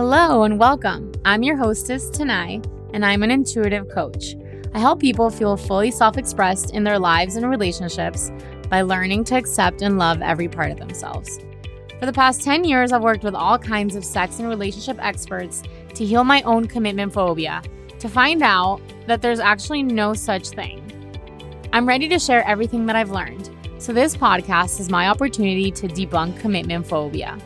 Hello and welcome. I'm your hostess, Tanai, and I'm an intuitive coach. I help people feel fully self expressed in their lives and relationships by learning to accept and love every part of themselves. For the past 10 years, I've worked with all kinds of sex and relationship experts to heal my own commitment phobia, to find out that there's actually no such thing. I'm ready to share everything that I've learned, so this podcast is my opportunity to debunk commitment phobia.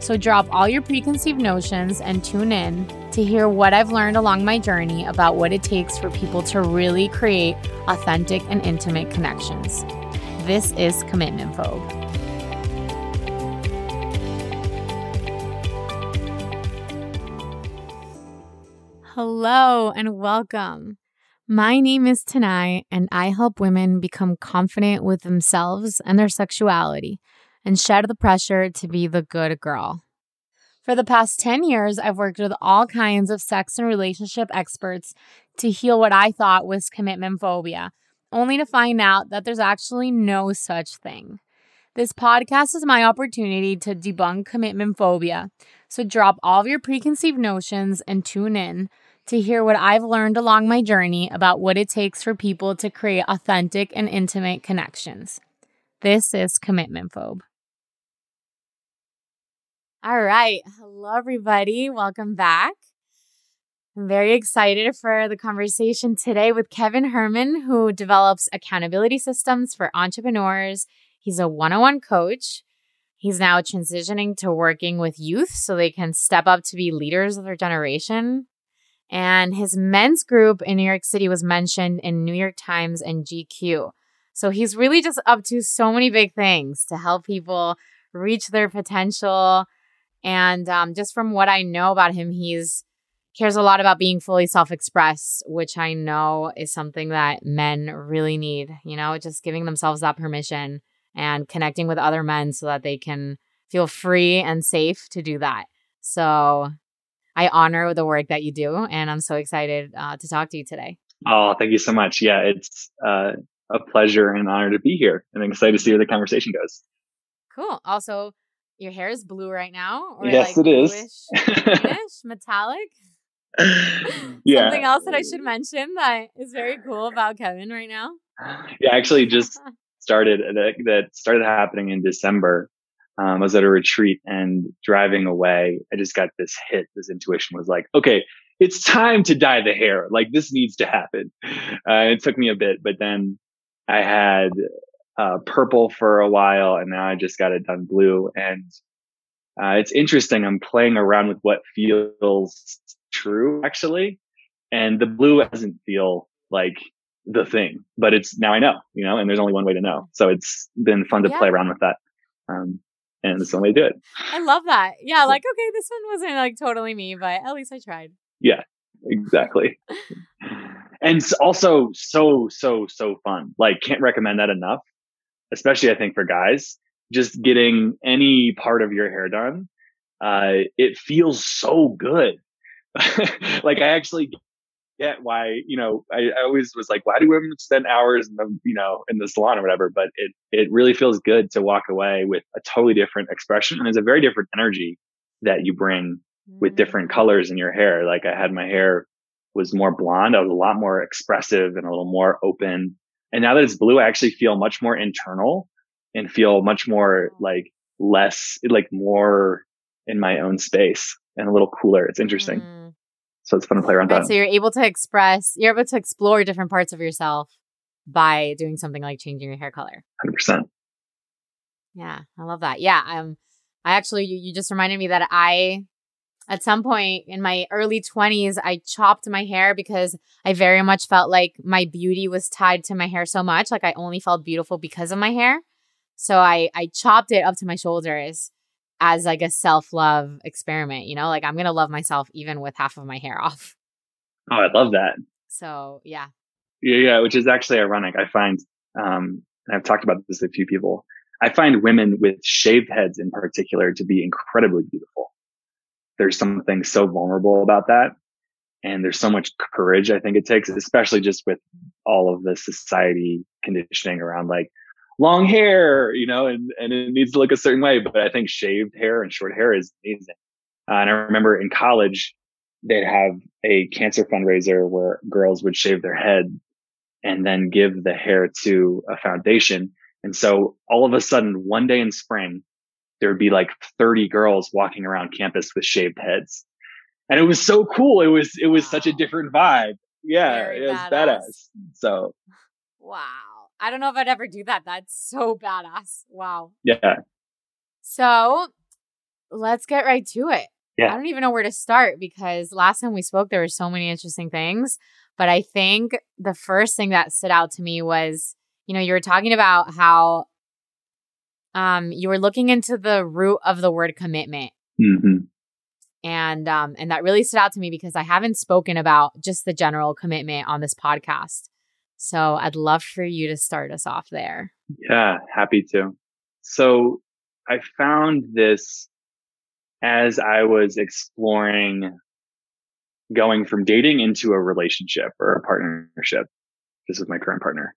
So drop all your preconceived notions and tune in to hear what I've learned along my journey about what it takes for people to really create authentic and intimate connections. This is Commitment Phobe. Hello and welcome. My name is Tanai, and I help women become confident with themselves and their sexuality and shed the pressure to be the good girl. For the past 10 years, I've worked with all kinds of sex and relationship experts to heal what I thought was commitment phobia, only to find out that there's actually no such thing. This podcast is my opportunity to debunk commitment phobia. So drop all of your preconceived notions and tune in to hear what I've learned along my journey about what it takes for people to create authentic and intimate connections. This is Commitment Phobe. All right. Hello, everybody. Welcome back. I'm very excited for the conversation today with Kevin Herman, who develops accountability systems for entrepreneurs. He's a one on one coach. He's now transitioning to working with youth so they can step up to be leaders of their generation. And his men's group in New York City was mentioned in New York Times and GQ. So he's really just up to so many big things to help people reach their potential. And um, just from what I know about him, he's cares a lot about being fully self-expressed, which I know is something that men really need. You know, just giving themselves that permission and connecting with other men so that they can feel free and safe to do that. So I honor the work that you do, and I'm so excited uh, to talk to you today. Oh, thank you so much. Yeah, it's uh, a pleasure and an honor to be here, and I'm excited to see where the conversation goes. Cool. Also, your hair is blue right now, or yes, like it is. Bluish, metallic. yeah. Something else that I should mention that is very cool about Kevin right now. Yeah, actually, just started that, that started happening in December um, I was at a retreat and driving away, I just got this hit. This intuition was like, okay, it's time to dye the hair. Like this needs to happen. Uh, it took me a bit, but then I had uh, purple for a while and now I just got it done blue. And uh, it's interesting. I'm playing around with what feels true actually. And the blue doesn't feel like the thing, but it's now I know, you know, and there's only one way to know. So it's been fun to yeah. play around with that. Um, and it's the only way to do it. I love that. Yeah, like okay, this one wasn't like totally me, but at least I tried. Yeah, exactly. and also so so so fun. Like can't recommend that enough. Especially I think for guys, just getting any part of your hair done, uh, it feels so good. like I actually get why you know I, I, always was like why do women spend hours in the you know in the salon or whatever but it it really feels good to walk away with a totally different expression and there's a very different energy that you bring with different mm. colors in your hair like i had my hair was more blonde i was a lot more expressive and a little more open and now that it's blue i actually feel much more internal and feel much more like less like more in my own space and a little cooler it's interesting mm. So it's fun to play around right, that. So you're able to express, you're able to explore different parts of yourself by doing something like changing your hair color. 100%. Yeah, I love that. Yeah, um, I actually, you, you just reminded me that I, at some point in my early 20s, I chopped my hair because I very much felt like my beauty was tied to my hair so much. Like I only felt beautiful because of my hair. So I, I chopped it up to my shoulders as like a self love experiment, you know, like I'm going to love myself even with half of my hair off. Oh, I love that. So, yeah. Yeah, yeah, which is actually ironic. I find, um, and I've talked about this with a few people. I find women with shaved heads in particular to be incredibly beautiful. There's something so vulnerable about that. And there's so much courage I think it takes, especially just with all of the society conditioning around like, long hair, you know, and, and it needs to look a certain way. But I think shaved hair and short hair is amazing. Uh, and I remember in college, they'd have a cancer fundraiser where girls would shave their head and then give the hair to a foundation. And so all of a sudden, one day in spring, there would be like 30 girls walking around campus with shaved heads. And it was so cool. It was, it was wow. such a different vibe. Yeah. Very it was badass. badass. So, wow. I don't know if I'd ever do that. That's so badass. Wow. Yeah. So let's get right to it. Yeah. I don't even know where to start because last time we spoke, there were so many interesting things. But I think the first thing that stood out to me was, you know, you were talking about how um, you were looking into the root of the word commitment. Mm-hmm. And um, and that really stood out to me because I haven't spoken about just the general commitment on this podcast. So I'd love for you to start us off there. Yeah, happy to. So I found this as I was exploring going from dating into a relationship or a partnership. This is my current partner.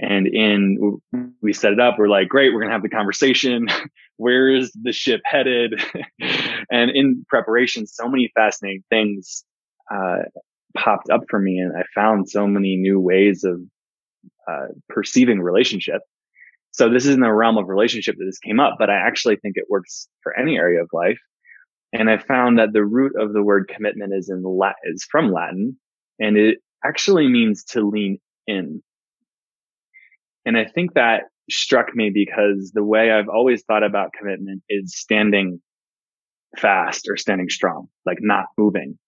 And in, we set it up. We're like, great, we're to have the conversation. Where is the ship headed? and in preparation, so many fascinating things, uh, popped up for me. And I found so many new ways of, uh, perceiving relationship. So this is in the realm of relationship that this came up, but I actually think it works for any area of life. And I found that the root of the word commitment is in Latin, is from Latin, and it actually means to lean in. And I think that struck me because the way I've always thought about commitment is standing fast or standing strong, like not moving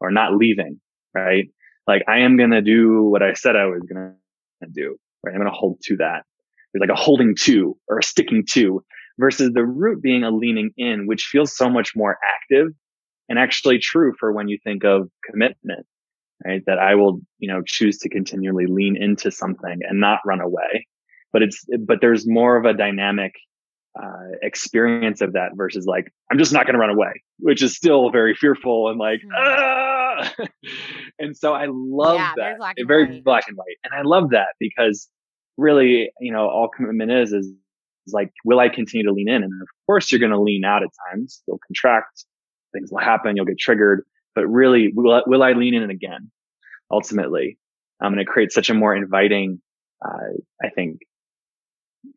or not leaving, right? Like I am going to do what I said I was going to do, right? I'm going to hold to that. There's like a holding to or a sticking to versus the root being a leaning in, which feels so much more active and actually true for when you think of commitment, right? That I will, you know, choose to continually lean into something and not run away. But it's, but there's more of a dynamic uh, experience of that versus like, I'm just not going to run away, which is still very fearful and like, mm. ah! and so I love yeah, that. Black very white. black and white. And I love that because really, you know, all commitment is, is like, will I continue to lean in? And of course, you're going to lean out at times. You'll contract. Things will happen. You'll get triggered. But really, will, I, will I lean in again? Ultimately, um, and it creates such a more inviting, uh, I think,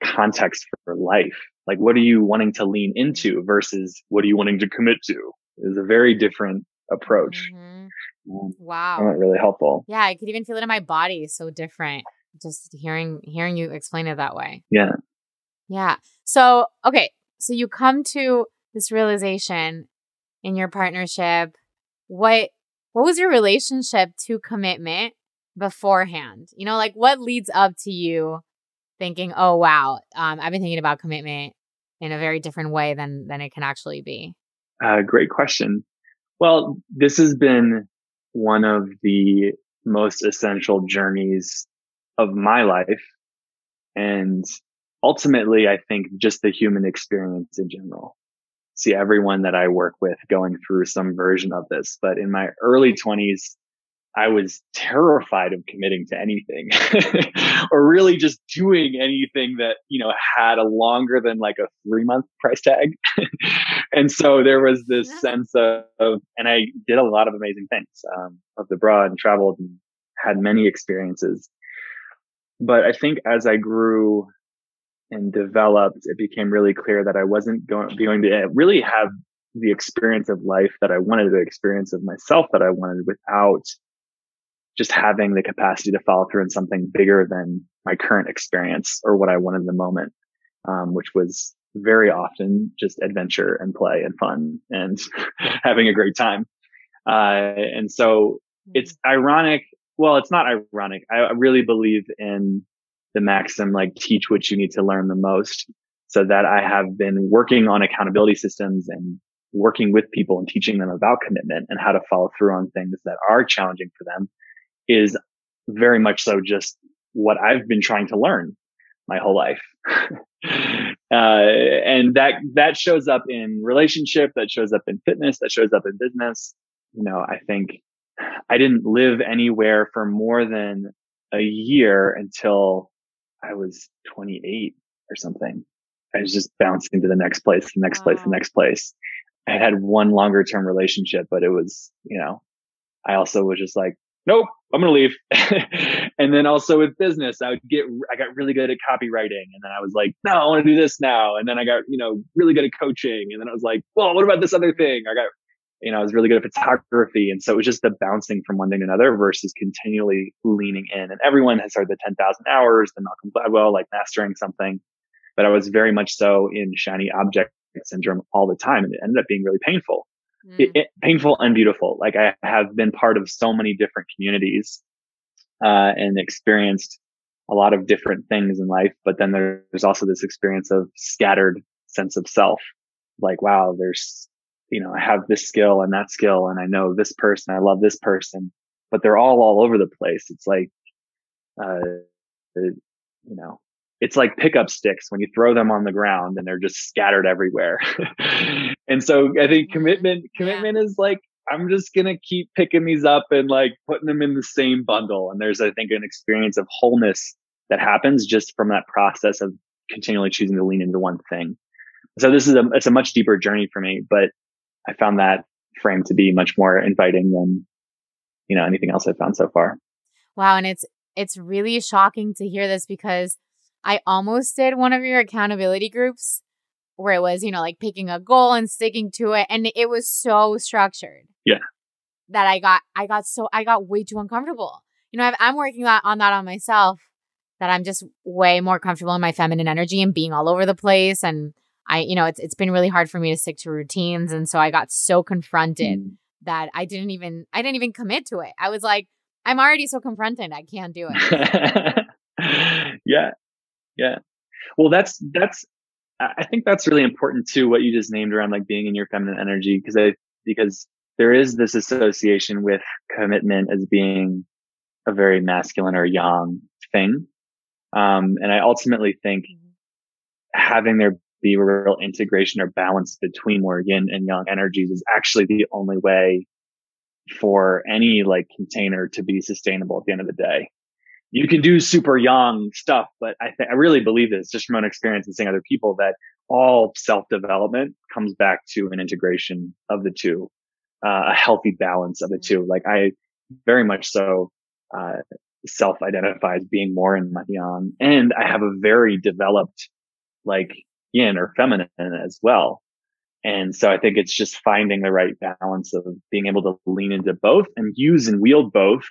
context for life. Like, what are you wanting to lean into versus what are you wanting to commit to? Is a very different approach. Mm-hmm. Um, wow, really helpful. Yeah, I could even feel it in my body. So different. Just hearing hearing you explain it that way. Yeah. Yeah. So, okay. So you come to this realization in your partnership. What what was your relationship to commitment beforehand? You know, like what leads up to you thinking, "Oh wow, um, I've been thinking about commitment in a very different way than than it can actually be." Uh, great question. Well, this has been one of the most essential journeys of my life, and ultimately, I think just the human experience in general. See everyone that I work with going through some version of this. But in my early 20s, I was terrified of committing to anything or really just doing anything that, you know, had a longer than like a three month price tag. and so there was this yeah. sense of, of, and I did a lot of amazing things, um, the abroad and traveled and had many experiences. But I think as I grew and developed, it became really clear that I wasn't going, going to really have the experience of life that I wanted, the experience of myself that I wanted without just having the capacity to follow through in something bigger than my current experience or what I wanted in the moment, um, which was very often just adventure and play and fun and having a great time. Uh, and so it's mm-hmm. ironic. Well, it's not ironic. I really believe in the maxim like teach what you need to learn the most so that I have been working on accountability systems and working with people and teaching them about commitment and how to follow through on things that are challenging for them is very much so just what I've been trying to learn my whole life. uh, and that, that shows up in relationship, that shows up in fitness, that shows up in business. You know, I think I didn't live anywhere for more than a year until I was 28 or something. I was just bouncing to the next place, the next wow. place, the next place. I had had one longer term relationship, but it was, you know, I also was just like, nope, I'm going to leave. and then also with business, I would get, I got really good at copywriting. And then I was like, no, I want to do this now. And then I got, you know, really good at coaching. And then I was like, well, what about this other thing? I got, you know, I was really good at photography. And so it was just the bouncing from one thing to another versus continually leaning in. And everyone has heard the 10,000 hours, the Malcolm Gladwell, like mastering something. But I was very much so in shiny object syndrome all the time. And it ended up being really painful. Mm. It, it, painful and beautiful. Like I have been part of so many different communities uh, and experienced a lot of different things in life. But then there's also this experience of scattered sense of self. Like, wow, there's, you know, I have this skill and that skill, and I know this person, I love this person, but they're all all over the place. It's like, uh, you know, it's like pickup sticks when you throw them on the ground and they're just scattered everywhere. and so I think mm-hmm. commitment, commitment is like, I'm just going to keep picking these up and like putting them in the same bundle. And there's, I think, an experience of wholeness that happens just from that process of continually choosing to lean into one thing. So this is a, it's a much deeper journey for me, but I found that frame to be much more inviting than, you know, anything else I've found so far. Wow. And it's, it's really shocking to hear this because I almost did one of your accountability groups where it was, you know, like picking a goal and sticking to it. And it was so structured. Yeah. That I got, I got so, I got way too uncomfortable. You know, i am working on that on myself that I'm just way more comfortable in my feminine energy and being all over the place. And I, you know, it's, it's been really hard for me to stick to routines. And so I got so confronted mm. that I didn't even, I didn't even commit to it. I was like, I'm already so confronted. I can't do it. yeah. Yeah. Well, that's that's I think that's really important too. What you just named around like being in your feminine energy, because I because there is this association with commitment as being a very masculine or yang thing, um, and I ultimately think mm-hmm. having there a real integration or balance between more yin and yang energies is actually the only way for any like container to be sustainable at the end of the day you can do super yang stuff, but I think I really believe this just from my own experience and seeing other people that all self development comes back to an integration of the two, uh, a healthy balance of the two. Like I very much so, uh, self identify as being more in my yang and I have a very developed like yin or feminine as well. And so I think it's just finding the right balance of being able to lean into both and use and wield both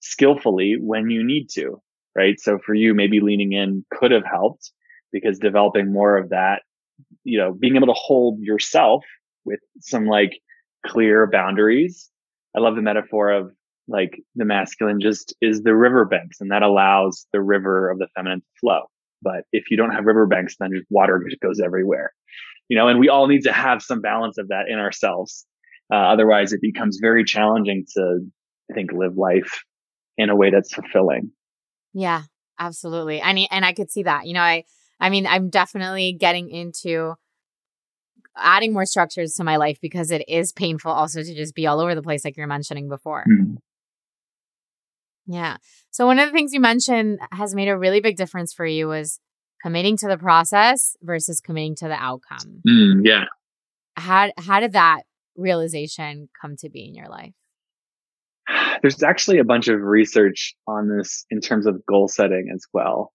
skillfully when you need to, right? So for you, maybe leaning in could have helped because developing more of that, you know, being able to hold yourself with some like clear boundaries. I love the metaphor of like the masculine just is the riverbanks and that allows the river of the feminine to flow. But if you don't have riverbanks, then just water just goes everywhere, you know, and we all need to have some balance of that in ourselves. Uh, otherwise it becomes very challenging to, I think, live life in a way that's fulfilling. Yeah, absolutely. And and I could see that. You know, I I mean, I'm definitely getting into adding more structures to my life because it is painful also to just be all over the place like you're mentioning before. Mm-hmm. Yeah. So one of the things you mentioned has made a really big difference for you was committing to the process versus committing to the outcome. Mm, yeah. How how did that realization come to be in your life? there's actually a bunch of research on this in terms of goal setting as well.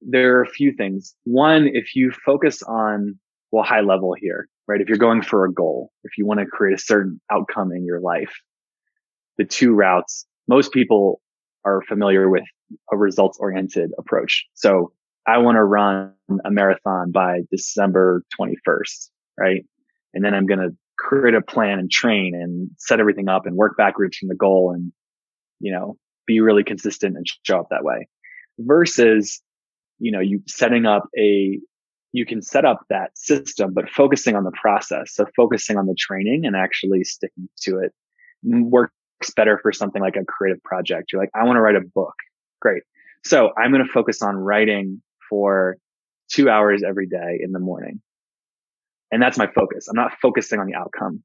There are a few things. One, if you focus on, well, high level here, right? If you're going for a goal, if you want to create a certain outcome in your life, the two routes, most people are familiar with a results oriented approach. So I want to run a marathon by December 21st, right? And then I'm going to create a plan and train and set everything up and work backwards from the goal and, you know, be really consistent and show up that way versus, you know, you setting up a, you can set up that system, but focusing on the process. So focusing on the training and actually sticking to it better for something like a creative project. You're like, I want to write a book. Great. So I'm going to focus on writing for two hours every day in the morning. And that's my focus. I'm not focusing on the outcome.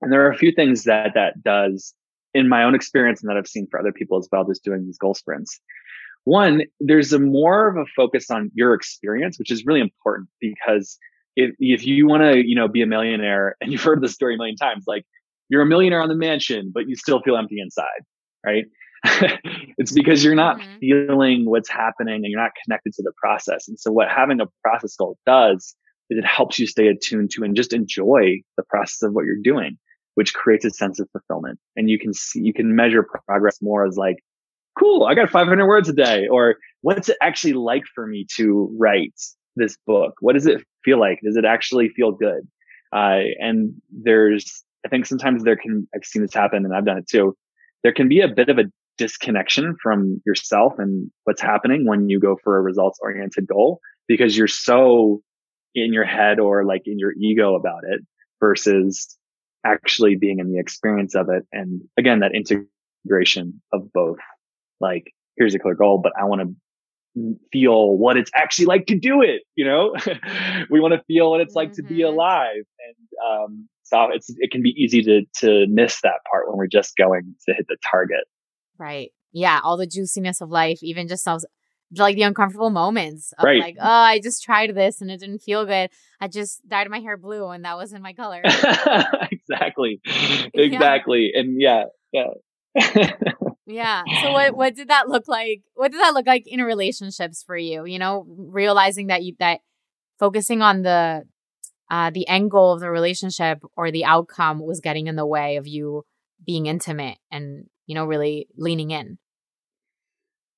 And there are a few things that that does in my own experience and that I've seen for other people as well, just doing these goal sprints. One, there's a more of a focus on your experience, which is really important because if if you want to, you know, be a millionaire, and you've heard this story a million times, like you're a millionaire on the mansion, but you still feel empty inside, right? it's because you're not mm-hmm. feeling what's happening and you're not connected to the process. And so what having a process goal does is it helps you stay attuned to and just enjoy the process of what you're doing, which creates a sense of fulfillment. And you can see, you can measure progress more as like, cool, I got 500 words a day, or what's it actually like for me to write this book? What does it feel like? Does it actually feel good? Uh, and there's, I think sometimes there can, I've seen this happen and I've done it too. There can be a bit of a disconnection from yourself and what's happening when you go for a results oriented goal because you're so in your head or like in your ego about it versus actually being in the experience of it. And again, that integration of both like, here's a clear goal, but I want to feel what it's actually like to do it. You know, we want to feel what it's like mm-hmm. to be mm-hmm. alive. And, um, so it's, it can be easy to, to miss that part when we're just going to hit the target. Right. Yeah. All the juiciness of life, even just those like the uncomfortable moments of right. like, oh, I just tried this and it didn't feel good. I just dyed my hair blue and that wasn't my color. exactly. Exactly. Yeah. And yeah, yeah. yeah. So what what did that look like? What did that look like in relationships for you? You know, realizing that you that focusing on the uh the end goal of the relationship or the outcome was getting in the way of you being intimate and you know, really leaning in?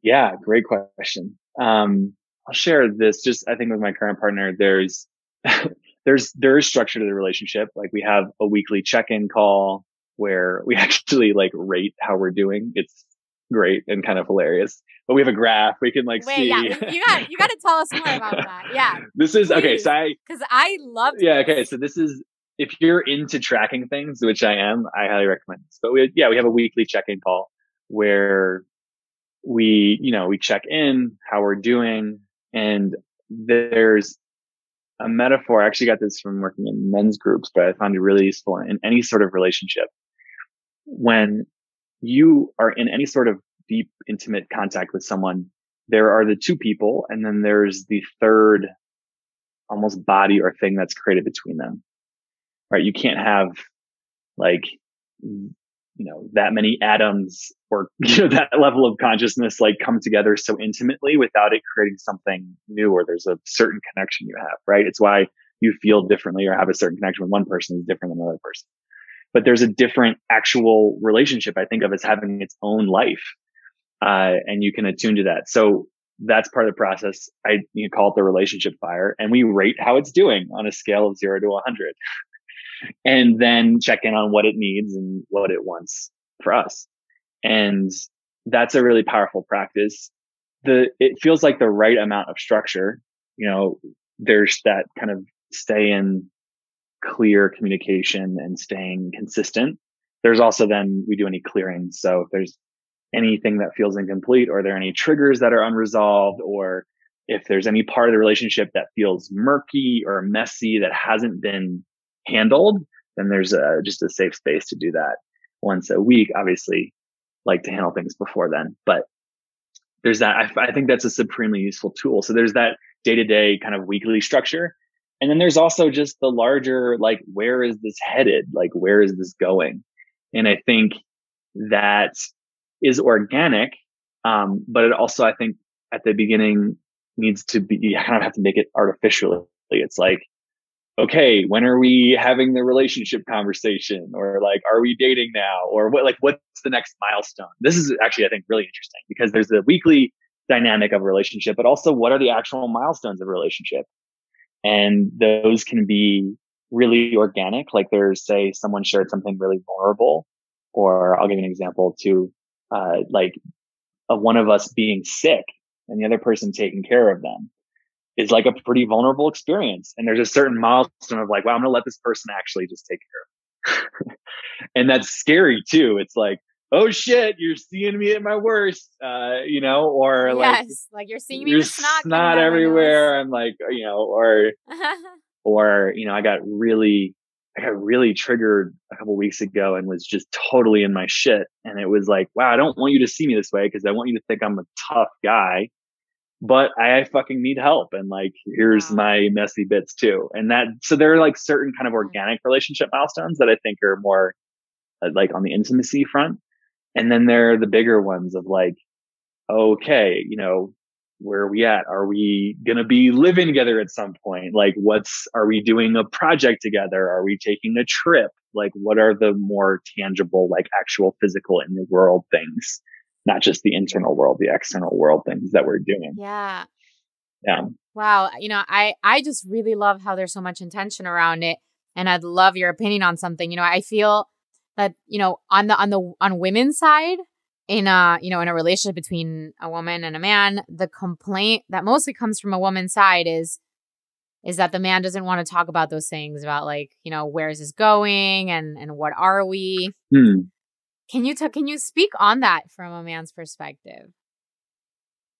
Yeah, great question. Um, I'll share this just, I think with my current partner, there's, there's, there is structure to the relationship. Like we have a weekly check-in call where we actually like rate how we're doing. It's great and kind of hilarious. But we have a graph we can like Wait, see. Yeah, you got you got to tell us more about that. Yeah. This is Please. okay. So I because I love. Yeah. Okay. So this is if you're into tracking things, which I am, I highly recommend this. But we, yeah, we have a weekly check-in call where we, you know, we check in how we're doing. And there's a metaphor. I actually got this from working in men's groups, but I found it really useful in any sort of relationship. When you are in any sort of deep, intimate contact with someone, there are the two people, and then there's the third almost body or thing that's created between them right? You can't have like, you know, that many atoms or, you know, that level of consciousness like come together so intimately without it creating something new or there's a certain connection you have, right? It's why you feel differently or have a certain connection with one person is different than another person. But there's a different actual relationship I think of as having its own life. Uh, and you can attune to that. So that's part of the process. I you call it the relationship fire and we rate how it's doing on a scale of zero to 100 and then check in on what it needs and what it wants for us. And that's a really powerful practice. The, it feels like the right amount of structure. You know, there's that kind of stay in clear communication and staying consistent. There's also then we do any clearing. So if there's anything that feels incomplete or are there any triggers that are unresolved or if there's any part of the relationship that feels murky or messy that hasn't been handled, then there's a, just a safe space to do that once a week. Obviously, like to handle things before then, but there's that. I, I think that's a supremely useful tool. So there's that day to day kind of weekly structure. And then there's also just the larger, like, where is this headed? Like, where is this going? And I think that is organic. Um, but it also, I think at the beginning needs to be, you kind of have to make it artificially. It's like, okay, when are we having the relationship conversation? Or like, are we dating now? Or what, like, what's the next milestone? This is actually, I think, really interesting because there's the weekly dynamic of a relationship, but also what are the actual milestones of a relationship? And those can be really organic. Like there's, say, someone shared something really vulnerable, or I'll give you an example to, uh, like, of one of us being sick and the other person taking care of them is like a pretty vulnerable experience. And there's a certain milestone of like, wow, I'm going to let this person actually just take care of. and that's scary too. It's like, oh shit, you're seeing me at my worst, uh, you know, or like, yes, like you're seeing me with snot, snot everywhere. I'm like, you know, or, or, you know, I got really, I got really triggered a couple weeks ago and was just totally in my shit. And it was like, wow, I don't want you to see me this way because I want you to think I'm a tough guy but I fucking need help. And like, here's wow. my messy bits too. And that, so there are like certain kind of organic relationship milestones that I think are more uh, like on the intimacy front. And then there are the bigger ones of like, okay, you know, where are we at? Are we going to be living together at some point? Like, what's, are we doing a project together? Are we taking a trip? Like, what are the more tangible, like actual physical in the world things? Not just the internal world, the external world things that we're doing. Yeah. Yeah. Wow. You know, I, I just really love how there's so much intention around it. And I'd love your opinion on something. You know, I feel that, you know, on the, on the, on women's side, in a you know in a relationship between a woman and a man the complaint that mostly comes from a woman's side is is that the man doesn't want to talk about those things about like you know where is this going and and what are we? Hmm. can you t- can you speak on that from a man's perspective?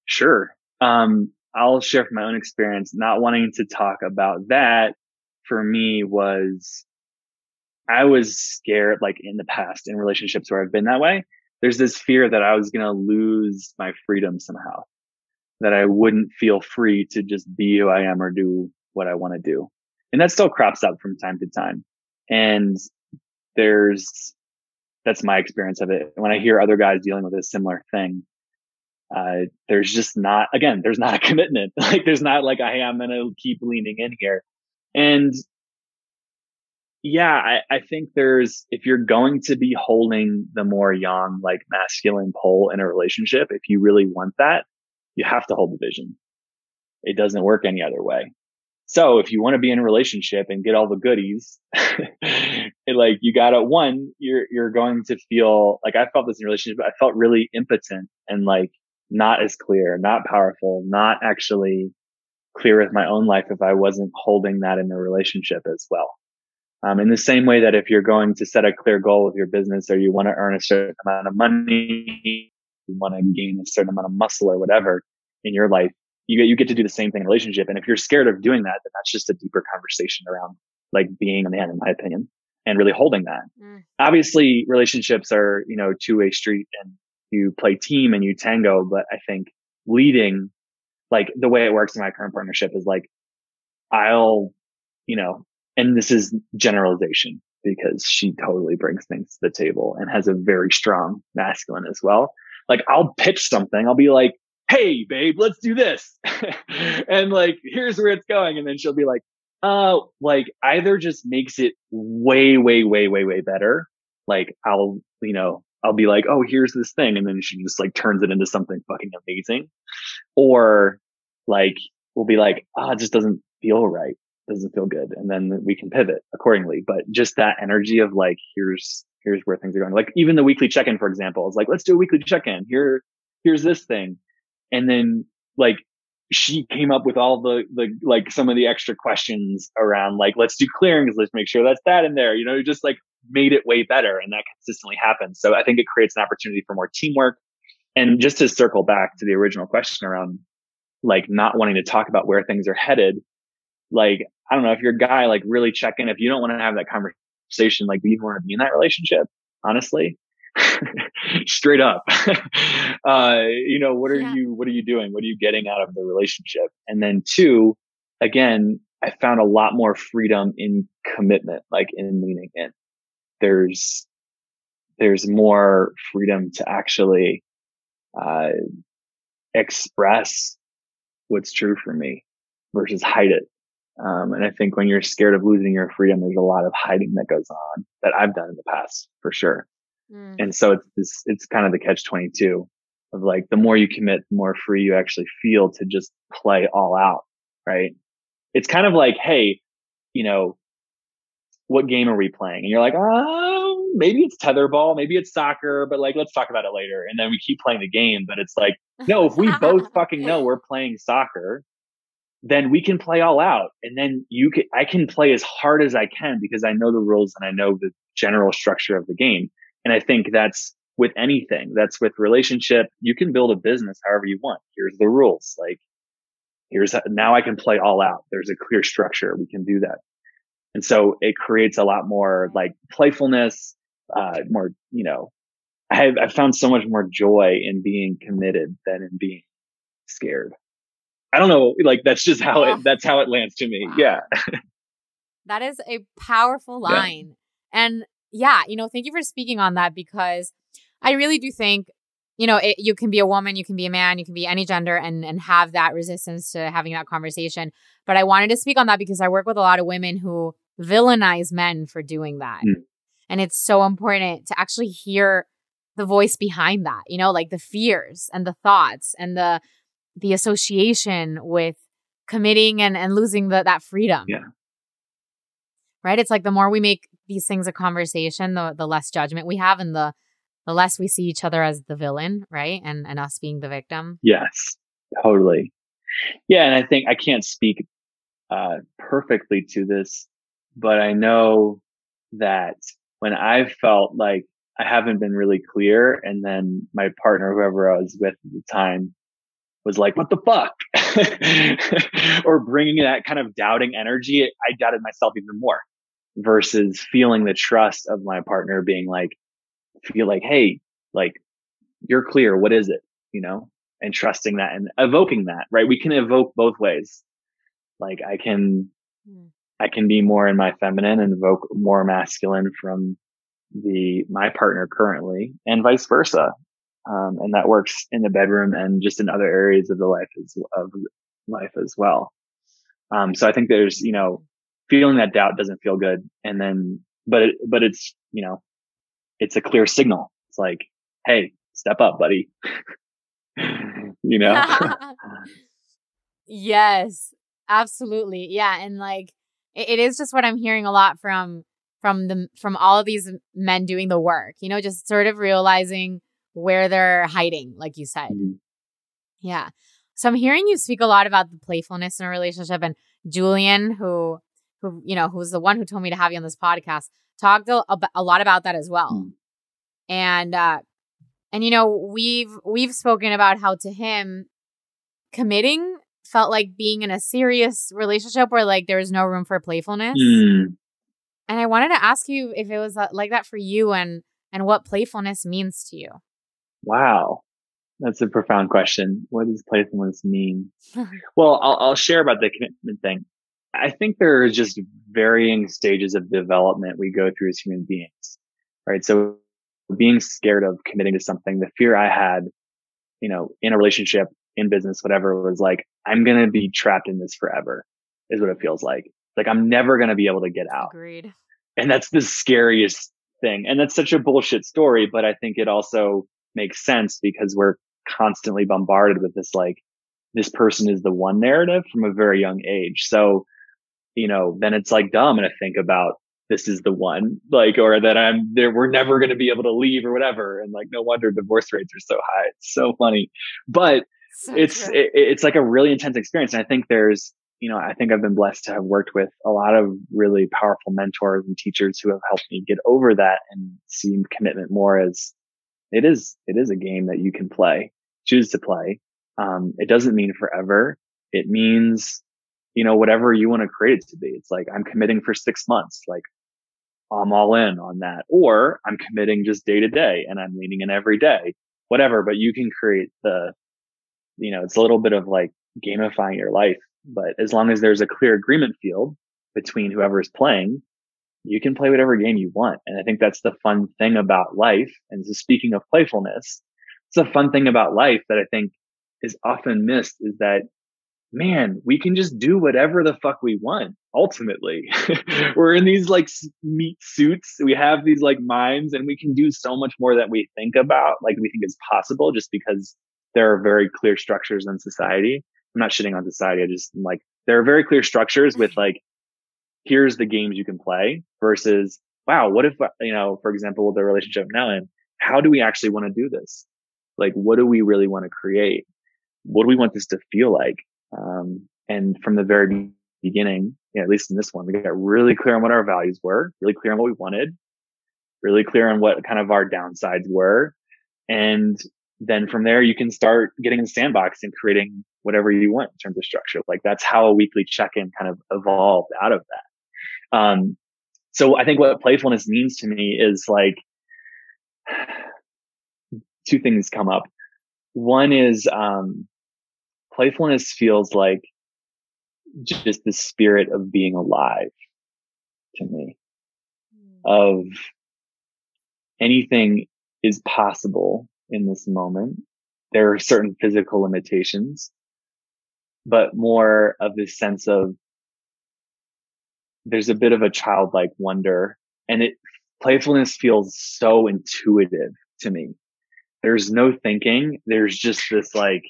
Sure. Um i'll share from my own experience. Not wanting to talk about that for me was i was scared like in the past in relationships where i've been that way there's this fear that I was going to lose my freedom somehow, that I wouldn't feel free to just be who I am or do what I want to do. And that still crops up from time to time. And there's, that's my experience of it. When I hear other guys dealing with a similar thing, uh, there's just not, again, there's not a commitment. Like there's not like, hey, I'm going to keep leaning in here. And yeah, I, I think there's, if you're going to be holding the more yang, like masculine pole in a relationship, if you really want that, you have to hold the vision. It doesn't work any other way. So if you want to be in a relationship and get all the goodies, it, like you gotta, one, you're, you're going to feel like I felt this in a relationship. I felt really impotent and like not as clear, not powerful, not actually clear with my own life if I wasn't holding that in a relationship as well. Um, in the same way that if you're going to set a clear goal with your business or you want to earn a certain amount of money, you want to gain a certain amount of muscle or whatever in your life, you get, you get to do the same thing in a relationship. And if you're scared of doing that, then that's just a deeper conversation around like being a man, in my opinion, and really holding that. Mm. Obviously, relationships are, you know, two way street and you play team and you tango. But I think leading, like the way it works in my current partnership is like, I'll, you know, and this is generalization because she totally brings things to the table and has a very strong masculine as well. Like I'll pitch something. I'll be like, Hey, babe, let's do this. and like, here's where it's going. And then she'll be like, uh, like either just makes it way, way, way, way, way better. Like I'll, you know, I'll be like, Oh, here's this thing. And then she just like turns it into something fucking amazing. Or like, we'll be like, ah, oh, it just doesn't feel right doesn't feel good? And then we can pivot accordingly. But just that energy of like here's here's where things are going. Like even the weekly check-in for example is like let's do a weekly check-in. Here here's this thing. And then like she came up with all the the like some of the extra questions around like let's do clearings. Let's make sure that's that in there. You know just like made it way better and that consistently happens so i think it creates an opportunity for more teamwork. And just to circle back to the original question around like not wanting to talk about where things are headed like I don't know if you're a guy, like really check in. If you don't want to have that conversation, like, do you want to be in that relationship? Honestly, straight up. uh, you know, what are yeah. you, what are you doing? What are you getting out of the relationship? And then two, again, I found a lot more freedom in commitment, like in leaning in. There's, there's more freedom to actually, uh, express what's true for me versus hide it um, and I think when you're scared of losing your freedom, there's a lot of hiding that goes on that I've done in the past for sure. Mm. And so it's this, it's kind of the catch 22 of like, the more you commit, the more free you actually feel to just play all out. Right. It's kind of like, Hey, you know, what game are we playing? And you're like, oh, maybe it's tetherball, maybe it's soccer, but like, let's talk about it later. And then we keep playing the game, but it's like, no, if we both fucking know we're playing soccer, then we can play all out. And then you can i can play as hard as i can because i know the rules and i know the general structure of the game. And i think that's with anything. That's with relationship. You can build a business however you want. Here's the rules. Like here's now i can play all out. There's a clear structure. We can do that. And so it creates a lot more like playfulness uh more you know i have i found so much more joy in being committed than in being scared I don't know. Like that's just how it that's how it lands to me. Wow. Yeah. that is a powerful line. Yeah. And yeah, you know, thank you for speaking on that because I really do think you know, it, you can be a woman, you can be a man, you can be any gender and and have that resistance to having that conversation. But I wanted to speak on that because I work with a lot of women who villainize men for doing that. Mm. And it's so important to actually hear the voice behind that, you know, like the fears and the thoughts and the the association with committing and, and losing the, that freedom. Yeah. Right? It's like the more we make these things a conversation, the the less judgment we have and the the less we see each other as the villain, right? And and us being the victim. Yes, totally. Yeah, and I think I can't speak uh, perfectly to this, but I know that when I've felt like I haven't been really clear, and then my partner, whoever I was with at the time, was like, "What the fuck," or bringing that kind of doubting energy, I doubted myself even more. Versus feeling the trust of my partner being like, feel like, hey, like you're clear. What is it? You know, and trusting that and evoking that, right? We can evoke both ways. Like I can, mm. I can be more in my feminine and evoke more masculine from the, my partner currently and vice versa. Um, and that works in the bedroom and just in other areas of the life as, of life as well. Um, so I think there's, you know, feeling that doubt doesn't feel good. And then, but, it, but it's, you know, it's a clear signal. It's like, hey, step up, buddy. you know? yes, absolutely. Yeah. And like, it, it is just what I'm hearing a lot from from the from all of these men doing the work you know just sort of realizing where they're hiding like you said mm-hmm. yeah so i'm hearing you speak a lot about the playfulness in a relationship and julian who who you know who's the one who told me to have you on this podcast talked a, a lot about that as well. Mm. And uh and you know, we've we've spoken about how to him committing felt like being in a serious relationship where like there was no room for playfulness. Mm. And I wanted to ask you if it was uh, like that for you and and what playfulness means to you. Wow. That's a profound question. What does playfulness mean? well, I'll, I'll share about the commitment thing. I think there are just varying stages of development we go through as human beings, right? So being scared of committing to something, the fear I had, you know, in a relationship, in business, whatever was like, I'm going to be trapped in this forever is what it feels like. Like I'm never going to be able to get out. Agreed. And that's the scariest thing. And that's such a bullshit story, but I think it also makes sense because we're constantly bombarded with this like, this person is the one narrative from a very young age. So you know, then it's like dumb to think about this is the one, like, or that I'm there, we're never going to be able to leave or whatever. And like, no wonder divorce rates are so high. It's so funny, but so it's, it, it's like a really intense experience. And I think there's, you know, I think I've been blessed to have worked with a lot of really powerful mentors and teachers who have helped me get over that and see commitment more as it is, it is a game that you can play, choose to play. Um, it doesn't mean forever. It means you know, whatever you want to create it to be. It's like, I'm committing for six months. Like I'm all in on that. Or I'm committing just day to day and I'm leaning in every day, whatever. But you can create the, you know, it's a little bit of like gamifying your life. But as long as there's a clear agreement field between whoever is playing, you can play whatever game you want. And I think that's the fun thing about life. And so speaking of playfulness, it's a fun thing about life that I think is often missed is that man, we can just do whatever the fuck we want. Ultimately, we're in these like meat suits. We have these like minds and we can do so much more that we think about, like we think is possible just because there are very clear structures in society. I'm not shitting on society. I just like, there are very clear structures with like, here's the games you can play versus, wow, what if, you know, for example, with the relationship now and how do we actually want to do this? Like, what do we really want to create? What do we want this to feel like? Um, and from the very beginning, you know, at least in this one, we got really clear on what our values were, really clear on what we wanted, really clear on what kind of our downsides were. And then from there, you can start getting in the sandbox and creating whatever you want in terms of structure. Like that's how a weekly check-in kind of evolved out of that. Um, so I think what playfulness means to me is like two things come up. One is, um, playfulness feels like just the spirit of being alive to me of anything is possible in this moment. There are certain physical limitations, but more of this sense of there's a bit of a childlike wonder and it playfulness feels so intuitive to me. There's no thinking. There's just this like,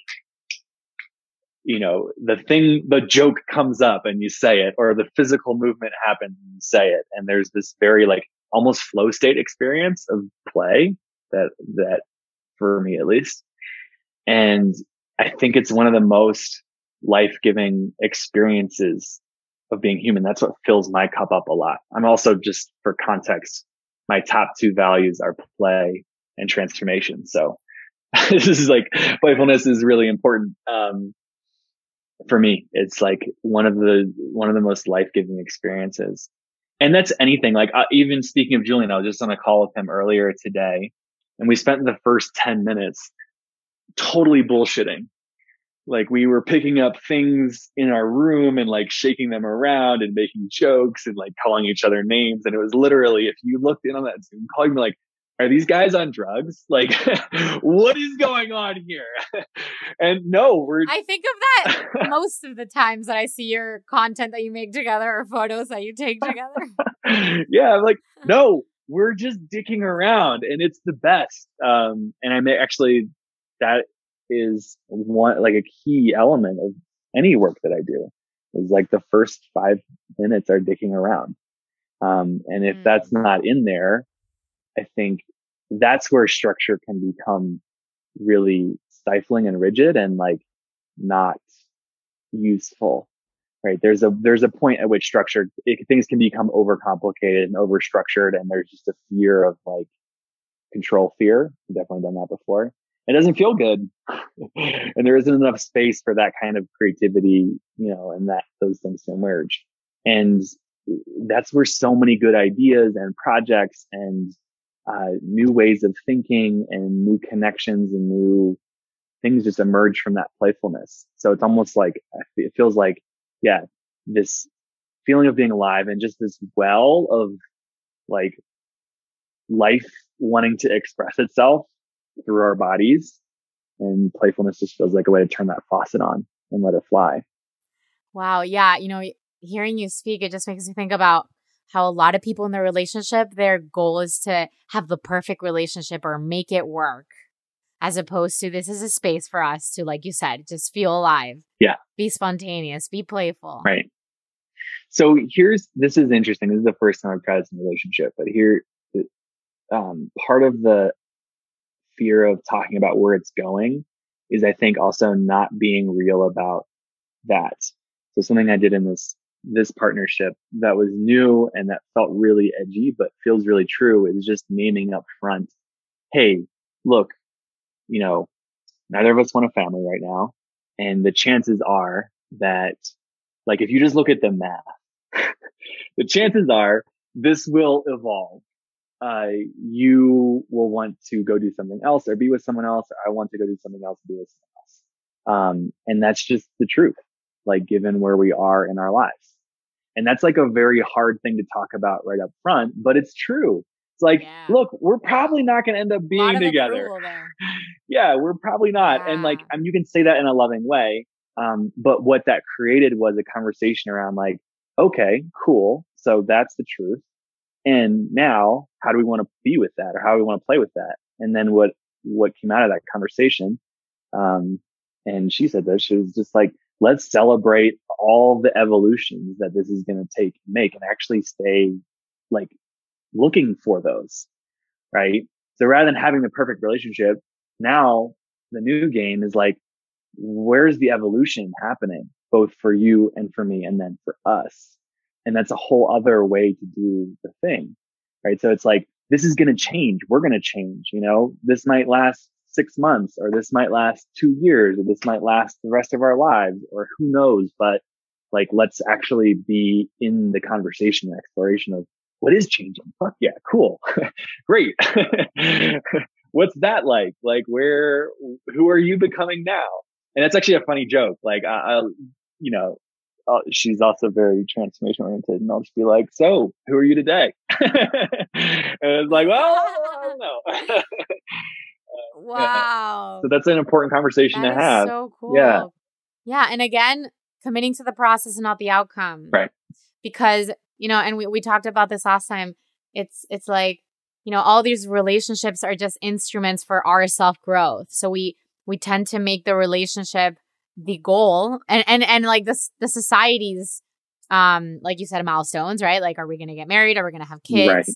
you know, the thing, the joke comes up and you say it, or the physical movement happens and you say it. And there's this very like almost flow state experience of play that, that for me at least. And I think it's one of the most life giving experiences of being human. That's what fills my cup up a lot. I'm also just for context, my top two values are play and transformation. So this is like playfulness is really important. Um, for me, it's like one of the, one of the most life giving experiences. And that's anything like, uh, even speaking of Julian, I was just on a call with him earlier today and we spent the first 10 minutes totally bullshitting like we were picking up things in our room and like shaking them around and making jokes and like calling each other names. And it was literally, if you looked in on that Zoom call, you'd be like, are these guys on drugs? Like, what is going on here? and no, we're. I think of that most of the times that I see your content that you make together or photos that you take together. yeah, I'm like, no, we're just dicking around and it's the best. Um, and I may actually, that is one like a key element of any work that I do is like the first five minutes are dicking around. Um, and if mm. that's not in there, I think that's where structure can become really stifling and rigid and like not useful. Right. There's a, there's a point at which structure, it, things can become overcomplicated and overstructured. And there's just a fear of like control fear. I've definitely done that before it doesn't feel good. And there isn't enough space for that kind of creativity you know and that those things to emerge. And that's where so many good ideas and projects and uh, new ways of thinking and new connections and new things just emerge from that playfulness. So it's almost like it feels like yeah this feeling of being alive and just this well of like life wanting to express itself through our bodies. And playfulness just feels like a way to turn that faucet on and let it fly. Wow. Yeah. You know, hearing you speak, it just makes me think about how a lot of people in their relationship, their goal is to have the perfect relationship or make it work, as opposed to this is a space for us to, like you said, just feel alive. Yeah. Be spontaneous, be playful. Right. So here's this is interesting. This is the first time I've tried this in a relationship, but here, um, part of the fear of talking about where it's going is I think also not being real about that. So something I did in this this partnership that was new and that felt really edgy but feels really true is just naming up front, hey, look, you know, neither of us want a family right now. And the chances are that like if you just look at the math, the chances are this will evolve uh, you will want to go do something else or be with someone else. Or I want to go do something else and be with someone else. Um, and that's just the truth, like given where we are in our lives. And that's like a very hard thing to talk about right up front, but it's true. It's like, yeah. look, we're probably not going to end up being together. yeah, we're probably not. Yeah. And like, I mean, you can say that in a loving way. Um, but what that created was a conversation around like, okay, cool. So that's the truth. And now how do we want to be with that or how do we want to play with that? And then what, what came out of that conversation? Um, and she said that she was just like, let's celebrate all the evolutions that this is going to take make and actually stay like looking for those. Right. So rather than having the perfect relationship, now the new game is like, where's the evolution happening both for you and for me and then for us? And that's a whole other way to do the thing. Right. So it's like, this is going to change. We're going to change. You know, this might last six months or this might last two years or this might last the rest of our lives or who knows. But like, let's actually be in the conversation and exploration of what is changing. Fuck yeah. Cool. Great. What's that like? Like where, who are you becoming now? and that's actually a funny joke. Like, I, I you know, uh, she's also very transformation oriented, and I'll just be like, "So, who are you today?" and it's like, "Well, I don't know." wow. So that's an important conversation That to have. so cool. Yeah. Yeah. And again, committing to the process and not the outcome. Right. Because, you know, and we, we talked about this last time. It's it's like, you know, all these relationships are just instruments for our self-growth. So we we tend to make the relationship the goal and and and like this the society's um like you said milestones right? Like are we going to get married? Are we going to have kids? Right.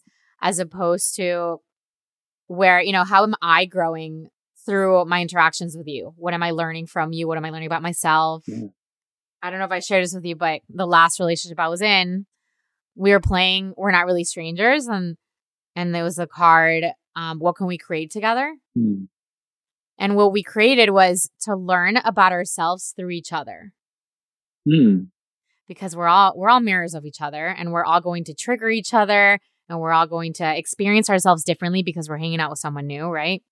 as opposed to where you know how am i growing through my interactions with you? What am i learning from you? What am i learning about myself? Yeah. i don't know if i shared this with you but the last relationship i was in we were playing we're not really strangers and and there was a card um what can we create together? Hmm. And what we created was to learn about ourselves through each other Hmm. because we're all we're all mirrors of each other and we're all going to trigger each other and we're all going to experience ourselves differently because we're hanging out with someone new, right?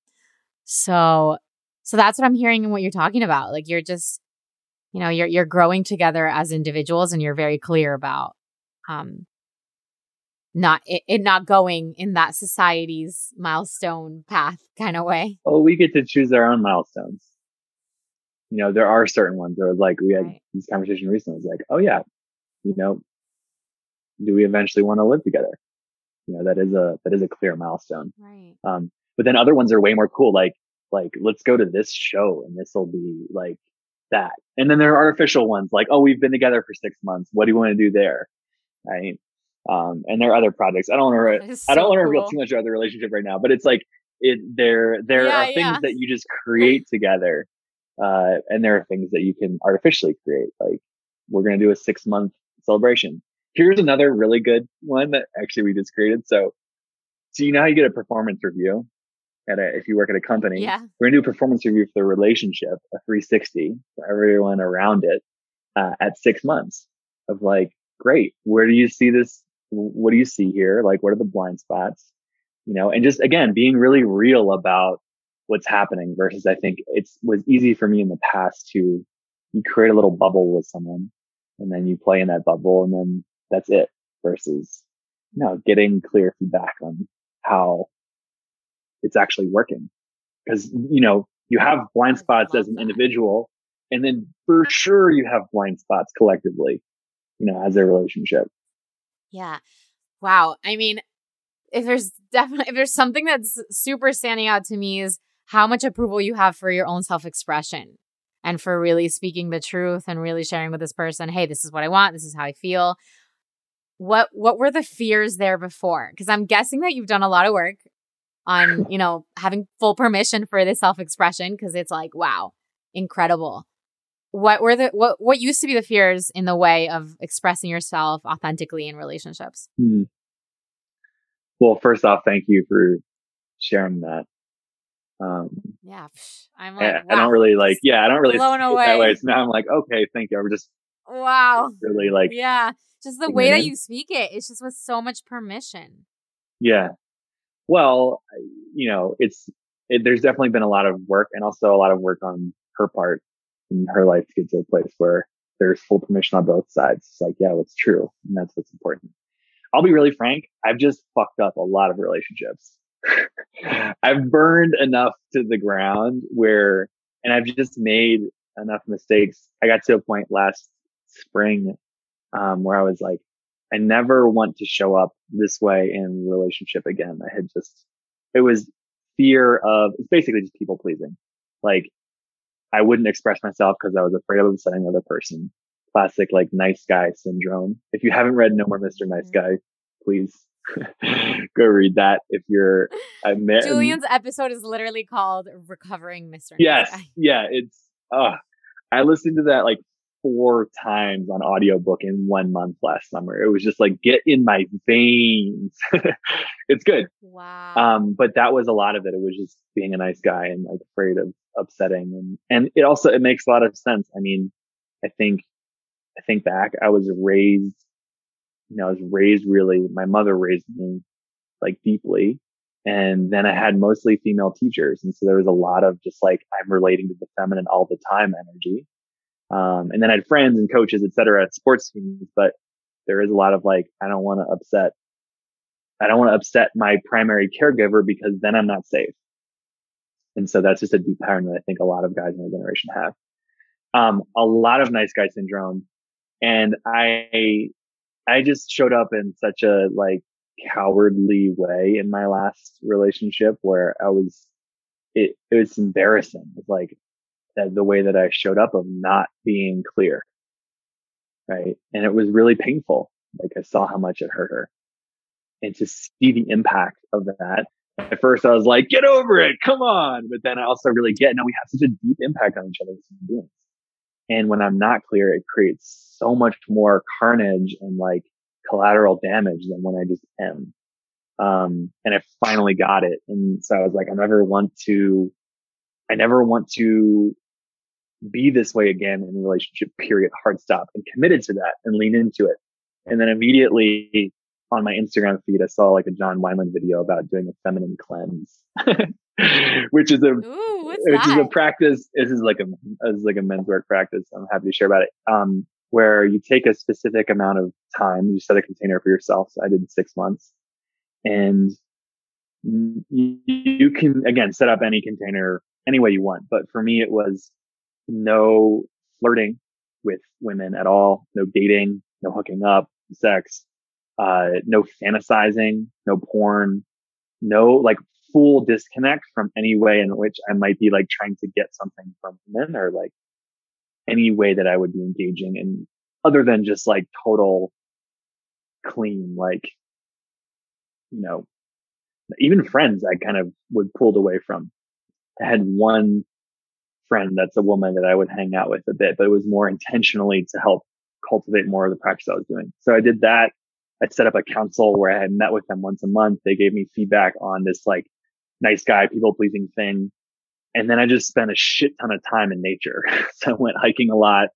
So so that's what I'm hearing and what you're talking about. Like you're just you know, you're you're growing together as individuals and you're very clear about um not it, it not going in that society's milestone path kind of way. Oh, we get to choose our own milestones. You know, there are certain ones where like we had Right. this conversation recently. It's like, oh yeah, you know, do we eventually want to live together? You know, that is a that is a clear milestone. Right. Um, but then other ones are way more cool. Like like let's go to this show and this will be like that. And then there are artificial ones like, oh, we've been together for six months. What do you want to do there? Right. Um, and there are other projects. I don't want to is I don't want to reveal too much about the relationship right now, but it's like it there there Yeah, are things yeah. that you just create together. Uh, and there are things that you can artificially create. Like we're gonna do a six month celebration. Here's another really good one that actually we just created. So so you know how you get a performance review at a if you work at a company? Yeah. We're gonna do a performance review for the relationship, a 360 for everyone around it, uh, at six months of like, great, where do you see this? What do you see here? Like, what are the blind spots? You know, and just again, being really real about what's happening versus I think it's was easy for me in the past to you create a little bubble with someone and then you play in that bubble and then that's it versus you know, getting clear feedback on how it's actually working. Cause, you know, you have blind spots as an individual and then for sure you have blind spots collectively, you know, as a relationship. Yeah. Wow. I mean, if there's definitely if there's something that's super standing out to me is how much approval you have for your own self-expression and for really speaking the truth and really sharing with this person, hey, this is what I want, this is how I feel. What what were the fears there before? Because I'm guessing that you've done a lot of work on, you know, having full permission for this self-expression because it's like, wow, incredible. What were the what what used to be the fears in the way of expressing yourself authentically in relationships? Hmm. Well, first off, thank you for sharing that. Um, Yeah, I'm I, like, I don't really like, yeah, I don't really blown it that way. So now I'm like, okay, thank you. I'm just wow. really like, Yeah, just the way that in. you speak it, it's just with so much permission. Yeah. Well, you know, it's, it, there's definitely been a lot of work and also a lot of work on her part her life to get to a place where there's full permission on both sides. It's like, yeah, what's true. And that's what's important. I'll be really frank. I've just fucked up a lot of relationships. I've burned enough to the ground where, and I've just made enough mistakes. I got to a point last spring, um, where I was like, I never want to show up this way in relationship again. I had just, it was fear of, it's basically just people pleasing. Like I wouldn't express myself because I was afraid of upsetting the other person. Classic, like nice guy syndrome. If you haven't read No More Mr. Nice Mhm. Guy, please go read that. If you're, I met, Julian's episode is literally called "Recovering Mr. Nice Yes. Guy." Yeah. It's, uh, I listened to that like four times on audiobook in one month last summer. It was just like, get in my veins. it's good. Wow. Um, but that was a lot of it. It was just being a nice guy and like afraid of upsetting. And, and it also, it makes a lot of sense. I mean, I think, I think back, I was raised, you know, I was raised really, my mother raised me like deeply. And then I had mostly female teachers. And so there was a lot of just like, I'm relating to the feminine all the time energy. Um, and then I had friends and coaches, et cetera, at sports teams, but there is a lot of like, I don't want to upset, I don't want to upset my primary caregiver because then I'm not safe. And so that's just a deep pattern that I think a lot of guys in our generation have. Um, a lot of nice guy syndrome. And I, I just showed up in such a like cowardly way in my last relationship where I was, it, it was embarrassing. It's like the way that I showed up of not being clear. Right. And it was really painful. Like I saw how much it hurt her and to see the impact of that. At first I was like, get over it. Come on. But then I also really get, no, we have such a deep impact on each other as human beings. And when I'm not clear, it creates so much more carnage and like collateral damage than when I just am. Um, and I finally got it. And so I was like, I never want to, I never want to be this way again in relationship, period, hard stop and committed to that and lean into it. And then immediately on my Instagram feed, I saw like a John Wineland video about doing a feminine cleanse, which is a, Ooh, which that? is a practice. This is like a, this is like a men's work practice. I'm happy to share about it. Um, where you take a specific amount of time, you set a container for yourself. So I did six months and you can again set up any container any way you want. But for me, it was no flirting with women at all, no dating, no hooking up, sex, uh, no fantasizing, no porn, no like full disconnect from any way in which I might be like trying to get something from men or like any way that I would be engaging in other than just like total clean, like, you know, even friends I kind of would pulled away from. I had one friend that's a woman that I would hang out with a bit, but it was more intentionally to help cultivate more of the practice I was doing. So I did that. I set up a council where I had met with them once a month. They gave me feedback on this like nice guy, people pleasing thing. And then I just spent a shit ton of time in nature. so I went hiking a lot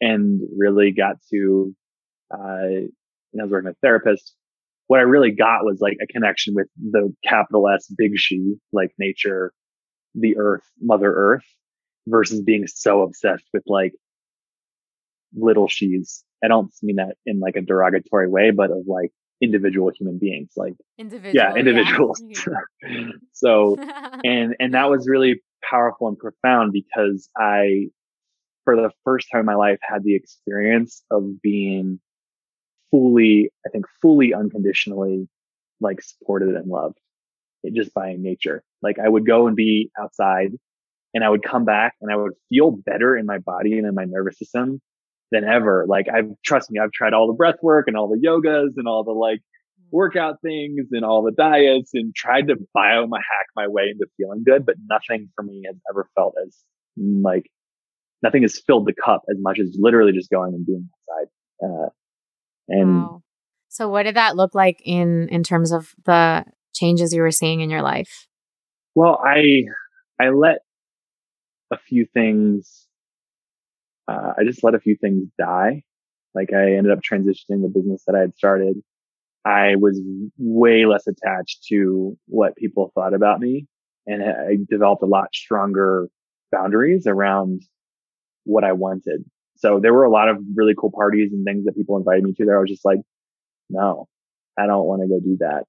and really got to, uh, I was working with a therapist. What I really got was like a connection with the capital S big she, like nature, the earth, mother earth versus being so obsessed with like little she's. I don't mean that in like a derogatory way, but of like individual human beings, like Individual, yeah, individuals. Yeah. so, and, and that was really powerful and profound because I, for the first time in my life, had the experience of being fully, I think fully unconditionally like supported and loved eh, just by nature. Like I would go and be outside and I would come back and I would feel better in my body and in my nervous system than ever. Like I've, trust me, I've tried all the breath work and all the yogas and all the like mm. workout things and all the diets and tried to biohack my way into feeling good, but nothing for me has ever felt as like nothing has filled the cup as much as literally just going and being outside. Uh, and wow. so what did that look like in, in terms of the changes you were seeing in your life? Well, I, I let a few things uh, I just let a few things die. Like I ended up transitioning the business that I had started. I was way less attached to what people thought about me and I developed a lot stronger boundaries around what I wanted. So there were a lot of really cool parties and things that people invited me to there. I was just like, no, I don't want to go do that.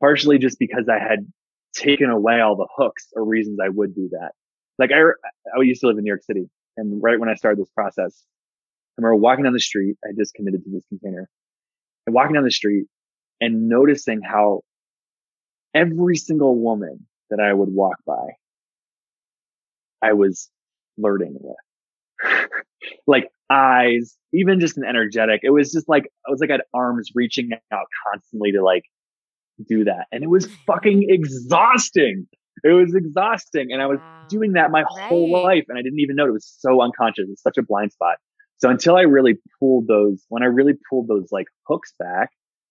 Partially just because I had taken away all the hooks or reasons I would do that. Like I, I used to live in New York City and right when I started this process, I remember walking down the street. I just committed to this container and walking down the street and noticing how every single woman that I would walk by, I was flirting with. like eyes, even just an energetic. It was just like, I was like, had arms reaching out constantly to like do that. And it was fucking exhausting. It was exhausting. And I was wow. doing that my right. whole life and I didn't even know it was so unconscious. It's such a blind spot. So until I really pulled those, when I really pulled those like hooks back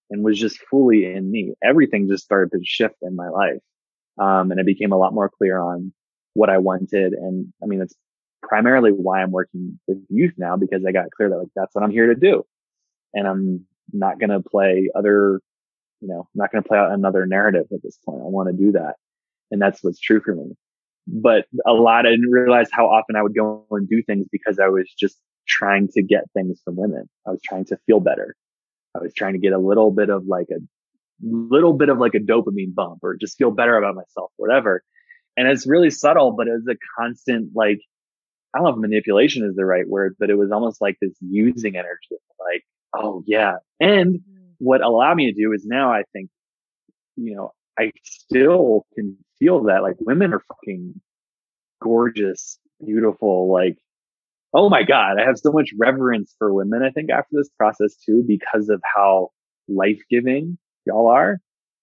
and was just fully in me, everything just started to shift in my life. Um, and I became a lot more clear on what I wanted. And I mean, that's primarily why I'm working with youth now because I got clear that like, that's what I'm here to do. And I'm not going to play other you know, I'm not going to play out another narrative at this point. I want to do that. And that's what's true for me. But a lot, I didn't realize how often I would go and do things because I was just trying to get things from women. I was trying to feel better. I was trying to get a little bit of like a little bit of like a dopamine bump or just feel better about myself, whatever. And it's really subtle, but it was a constant like, I don't know if manipulation is the right word, but it was almost like this using energy. Like, oh yeah. And mm. what allowed me to do is now I think, you know, I still can feel that like women are fucking gorgeous, beautiful, like oh my God, I have so much reverence for women, I think, after this process too, because of how life giving y'all are.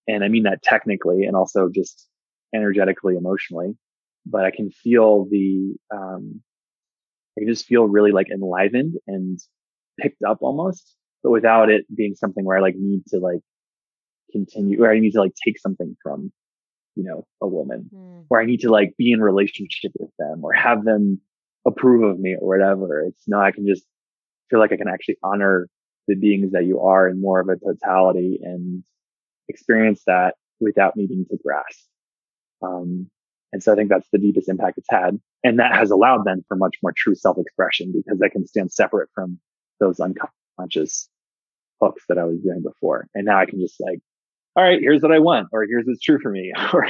And I mean that technically and also just energetically, emotionally. But I can feel the, um, I just feel really like enlivened and picked up almost, but without it being something where I like need to like continue, or I need to like take something from, you know, a woman, mm. or I need to like be in relationship with them or have them approve of me or whatever. It's no, I can just feel like I can actually honor the beings that you are in more of a totality and experience that without needing to grasp. Um, and so I think that's the deepest impact it's had. And that has allowed then for much more true self-expression because I can stand separate from those unconscious hooks that I was doing before. And now I can just like, all right, here's what I want, or here's what's true for me, or,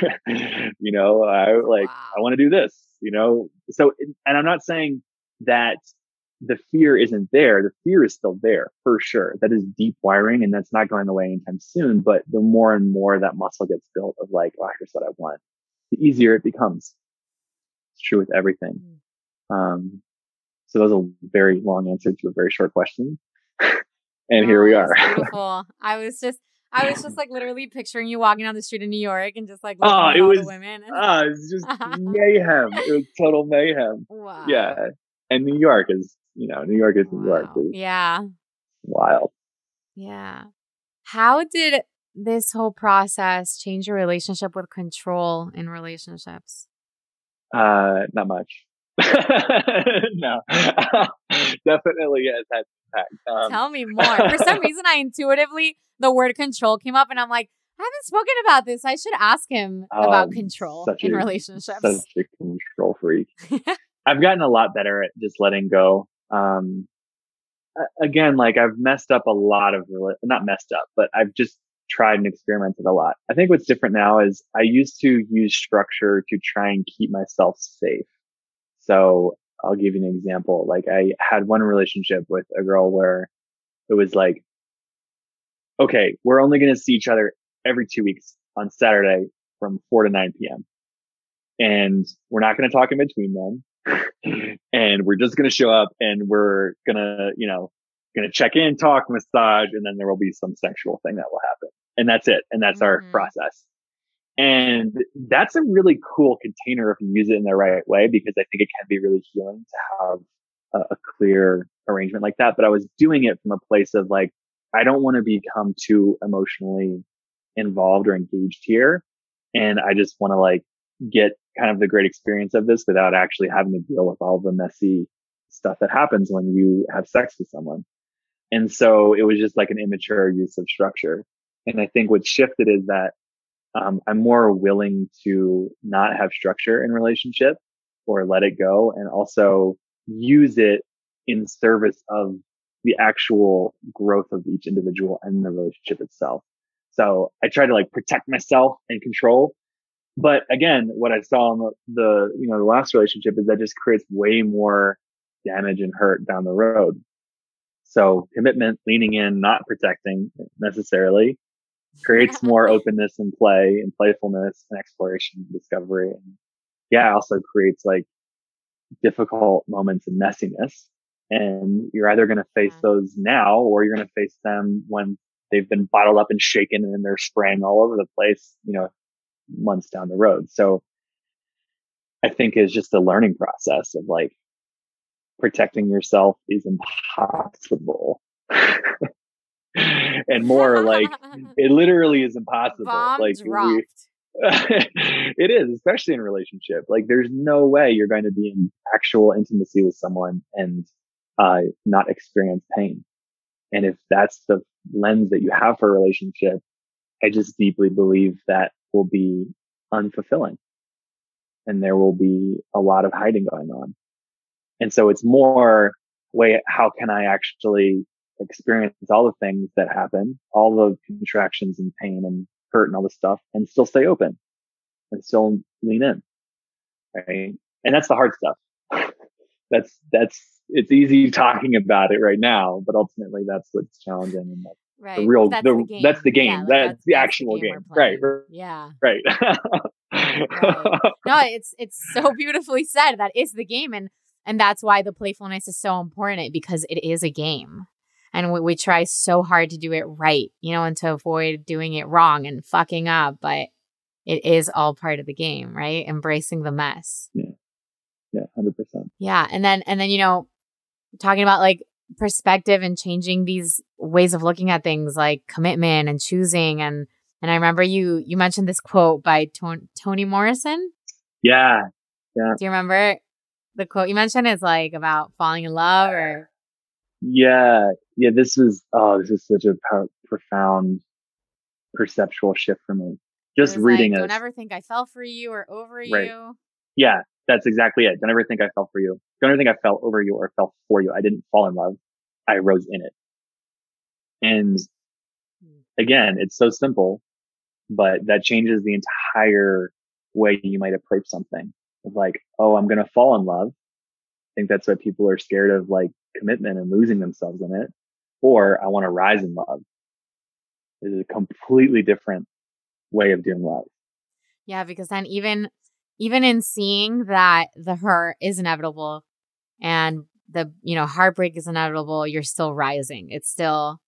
you know, I like, wow. I want to do this you know? So, and I'm not saying that the fear isn't there. The fear is still there for sure. That is deep wiring and that's not going away anytime soon. But the more and more that muscle gets built of like, oh, here's what I want, the easier it becomes. It's true with everything. Hmm. Um, so that was a very long answer to a very short question. and oh, here we are. beautiful. I was just, I was just like literally picturing you walking down the street in New York and just like oh, it was, women. oh, it was just mayhem. It was total mayhem. Wow. Yeah. And New York is, you know, New York is New York. Is yeah. Wild. Yeah. How did this whole process change your relationship with control in relationships? Uh, not much. no, definitely it has had impact. Um, Tell me more. For some reason, I intuitively the word control came up, and I'm like, I haven't spoken about this. I should ask him about um, control in a, relationships. Such a control freak. I've gotten a lot better at just letting go. Um, again, like I've messed up a lot of, not messed up, but I've just tried and experimented a lot. I think what's different now is I used to use structure to try and keep myself safe. So I'll give you an example. Like I had one relationship with a girl where it was like, okay, we're only going to see each other every two weeks on Saturday from 4 to 9 p.m. And we're not going to talk in between them. and we're just going to show up and we're going to, you know, going to check in, talk, massage, and then there will be some sexual thing that will happen. And that's it. And that's mm-hmm. our process. And that's a really cool container if you use it in the right way, because I think it can be really healing to have a, a clear arrangement like that. But I was doing it from a place of like, I don't want to become too emotionally involved or engaged here. And I just want to like get kind of the great experience of this without actually having to deal with all the messy stuff that happens when you have sex with someone. And so it was just like an immature use of structure. And I think what shifted is that um, I'm more willing to not have structure in relationship or let it go and also use it in service of the actual growth of each individual and the relationship itself. So I try to like protect myself and control. But again, what I saw in the, the, you know, the last relationship is that just creates way more damage and hurt down the road. So commitment, leaning in, not protecting necessarily creates more openness and play and playfulness and exploration and discovery. And yeah, also creates like difficult moments and messiness. And you're either going to face mm-hmm. those now or you're going to face them when they've been bottled up and shaken and they're spraying all over the place, you know, months down the road. So I think is just a learning process of like protecting yourself is impossible. and more like it literally is impossible. Bomb like dropped. it is, especially in relationship. Like there's no way you're going to be in actual intimacy with someone and uh, not experience pain. And if that's the lens that you have for a relationship, I just deeply believe that will be unfulfilling and there will be a lot of hiding going on. And so it's more way, how can I actually experience all the things that happen, all the contractions and pain and hurt and all this stuff and still stay open and still lean in. Right. And that's the hard stuff. that's, that's, it's easy talking about it right now, but ultimately that's what's challenging and that's right. the real, that's the, the game. That's the game. Yeah, that's, that's, the that's actual the game. game. Right. Yeah. Right. right. No, it's, it's so beautifully said. That is the game. And, and that's why the playfulness is so important because it is a game and we, we try so hard to do it right, you know, and to avoid doing it wrong and fucking up. But it is all part of the game, right? Embracing the mess. Yeah. Yeah, 100%. Yeah. And then, and then, you know, talking about like perspective and changing these ways of looking at things like commitment and choosing and and I remember you you mentioned this quote by Ton- Toni Morrison. Yeah. Yeah. Do you remember the quote you mentioned is like about falling in love or yeah, yeah. This was oh, this is such a po- profound perceptual shift for me. Just reading like, it. Don't ever think I fell for you or over right. you. Yeah, that's exactly it. Don't ever think I fell for you. Don't ever think I fell over you or fell for you. I didn't fall in love. I rose in it. And again, it's so simple, but that changes the entire way you might approach something. Of like, oh, I'm going to fall in love. I think that's what people are scared of, like commitment and losing themselves in it, or I want to rise in love. It is a completely different way of doing love. Yeah, because then even even in seeing that the hurt is inevitable and the you know heartbreak is inevitable, you're still rising. It's still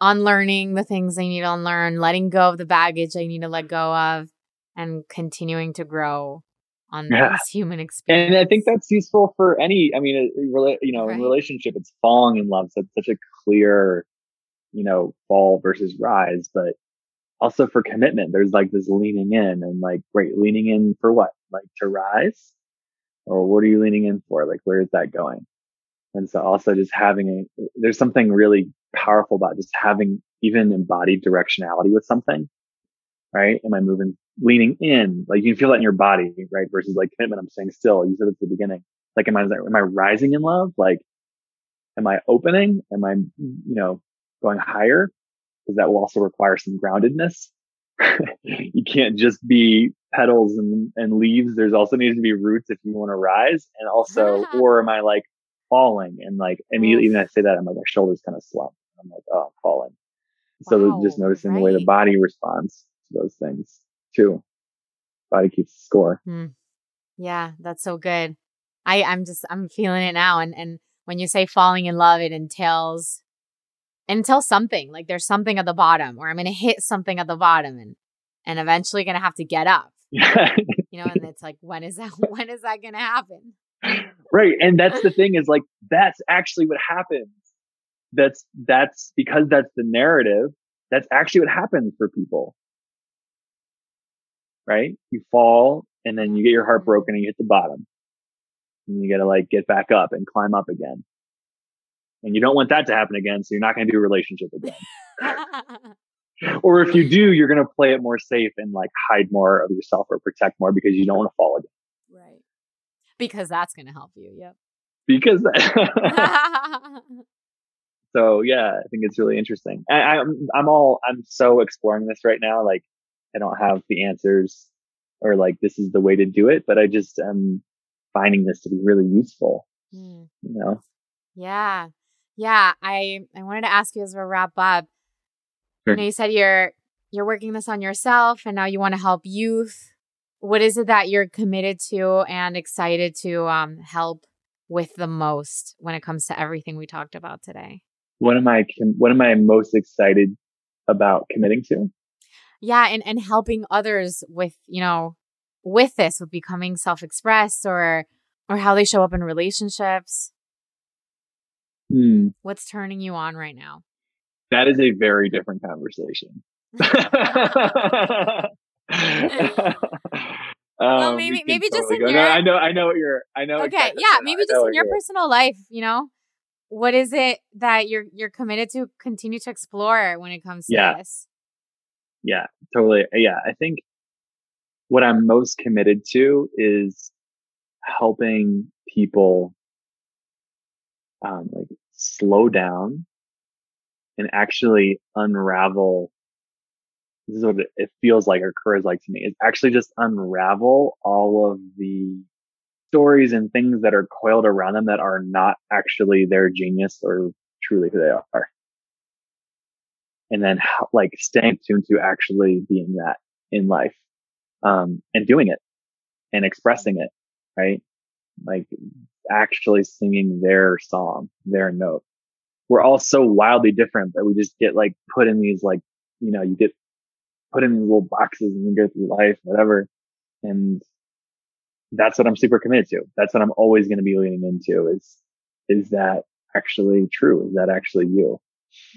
unlearning the things they need to unlearn, letting go of the baggage they need to let go of, and continuing to grow on yeah. this human experience. And I think that's useful for any, I mean, uh, you know, right. in relationship, it's falling in love. So it's such a clear, you know, fall versus rise, but also for commitment, there's like this leaning in and like, great, leaning in for what? Like to rise? Or what are you leaning in for? Like, where is that going? And so also just having a, there's something really powerful about just having even embodied directionality with something, right? Am I moving leaning in, like you can feel that in your body, right? Versus like commitment. I'm saying still. You said at the beginning. Like, am I am I rising in love? Like, am I opening? Am I you know going higher? Because that will also require some groundedness. you can't just be petals and, and leaves. There's also needs to be roots if you want to rise. And also, or am I like falling? And like immediately, even I say that, I'm like, my shoulders kind of slump. I'm like, oh, I'm falling. So wow, just noticing right. the way the body responds to those things too. Body keeps score. Hmm. Yeah, that's so good. I I'm just I'm feeling it now, and and when you say falling in love, it entails entails something like there's something at the bottom, or I'm gonna hit something at the bottom, and and eventually gonna have to get up. you know, and it's like when is that when is that gonna happen? Right, and that's the thing is like that's actually what happens. That's that's because that's the narrative. That's actually what happens for people right? You fall and then you get your heart mm-hmm. broken and you hit the bottom. And you got to like get back up and climb up again. And you don't want that to happen again. So you're not going to do a relationship again. or if you do, you're going to play it more safe and like hide more of yourself or protect more because you don't want to fall again. Right. Because that's going to help you. Yep. Because that. so yeah, I think it's really interesting. I, I'm, I'm all, I'm so exploring this right now. Like I don't have the answers or like this is the way to do it, but I just am finding this to be really useful. Mm. You know? Yeah. Yeah. I I wanted to ask you as we wrap up. Sure. You know, you said you're you're working this on yourself and now you want to help youth. What is it that you're committed to and excited to um, help with the most when it comes to everything we talked about today? What am I what am I most excited about committing to? yeah and and helping others with you know with this with becoming self-expressed or or how they show up in relationships hmm. what's turning you on right now that is a very different conversation well, um, maybe maybe just in your. No, I know, I know what you're. I know. Okay, yeah, maybe just in your personal life. You know, what is it that you're you're committed to continue to explore when it comes to yeah. this? Yeah, totally. Yeah, I think what I'm most committed to is helping people um, like slow down and actually unravel. This is what it feels like or occurs like to me is actually just unravel all of the stories and things that are coiled around them that are not actually their genius or truly who they are. And then like staying tuned to actually being that in life, um, and doing it and expressing it, right? Like actually singing their song, their note. We're all so wildly different that we just get like put in these like, you know, you get put in these little boxes and you go through life, whatever. And that's what I'm super committed to. That's what I'm always going to be leaning into is, is that actually true? Is that actually you?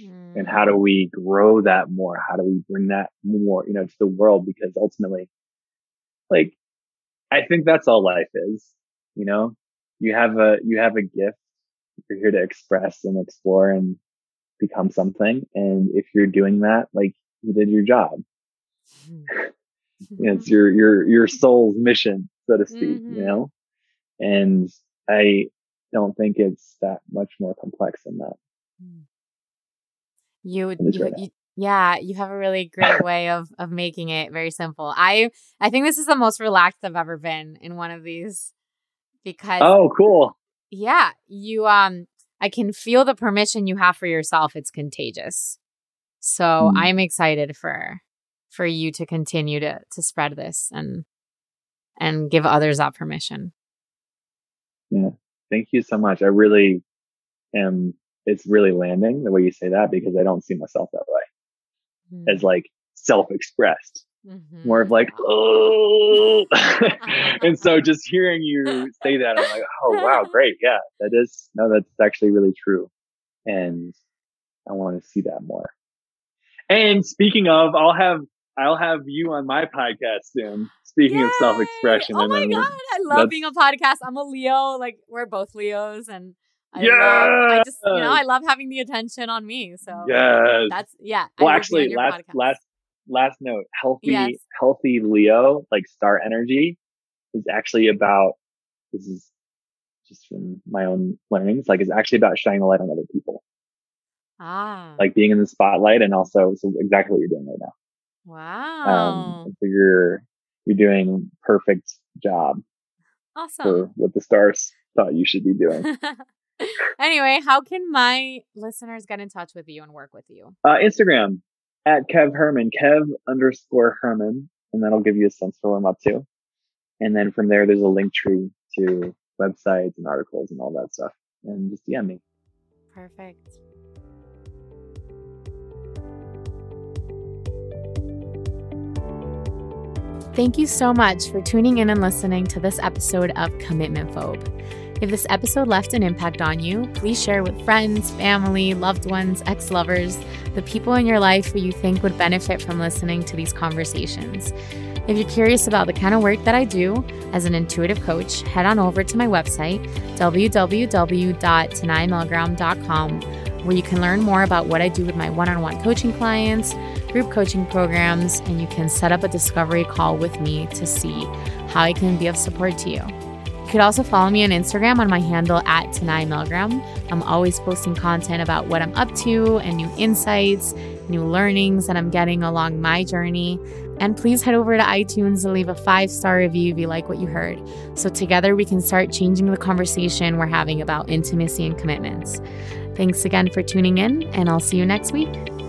Mm. And how do we grow that more? How do we bring that more, you know, to the world? Because ultimately, like, I think that's all life is, you know, you have a, you have a gift. You're here to express and explore and become something. And if you're doing that, like you did your job. it's your, your, your soul's mission so to speak, mm-hmm. you know? And I don't think it's that much more complex than that. You, you, you, yeah, you have a really great way of of making it very simple. I I think this is the most relaxed I've ever been in one of these because Oh, cool. Yeah, you um I can feel the permission you have for yourself. It's contagious. So mm. I'm excited for for you to continue to to spread this and and give others that permission. Yeah. Thank you so much. I really am, it's really landing the way you say that because I don't see myself that way mm-hmm. as like self expressed. Mm-hmm. More of like, oh, and so just hearing you say that, I'm like, oh wow, great, yeah, that is no, that's actually really true, and I want to see that more. And speaking of, I'll have I'll have you on my podcast soon. Speaking Yay! of self expression. Oh my god, I love being a podcast. I'm a Leo. Like we're both Leos, and I yeah, love, I just you know I love having the attention on me. So yeah, that's yeah. Well, actually, last podcast. last last note: healthy yes. healthy Leo, like star energy, is actually about. This is just from my own learnings. Like, it's actually about shining the light on other people. Ah, like being in the spotlight, and also so exactly what you're doing right now. Wow. Um, so you're you're doing perfect job. Awesome. For what the stars thought you should be doing. anyway, how can my listeners get in touch with you and work with you? Uh, Instagram at Kev Herman, Kev underscore Herman, and that'll give you a sense for what I'm up to. And then from there, there's a link tree to websites and articles and all that stuff. And just DM me. Perfect. Thank you so much for tuning in and listening to this episode of Commitment Phobe. If this episode left an impact on you, please share with friends, family, loved ones, ex lovers, the people in your life who you think would benefit from listening to these conversations. If you're curious about the kind of work that I do as an intuitive coach, head on over to my website, www.tanaimilgram.com, where you can learn more about what I do with my one on one coaching clients group coaching programs, and you can set up a discovery call with me to see how I can be of support to you. You could also follow me on Instagram on my handle at Tanai Milgram. I'm always posting content about what I'm up to and new insights, new learnings that I'm getting along my journey. And please head over to iTunes and leave a five star review if you like what you heard. So together we can start changing the conversation we're having about intimacy and commitments. Thanks again for tuning in, and I'll see you next week.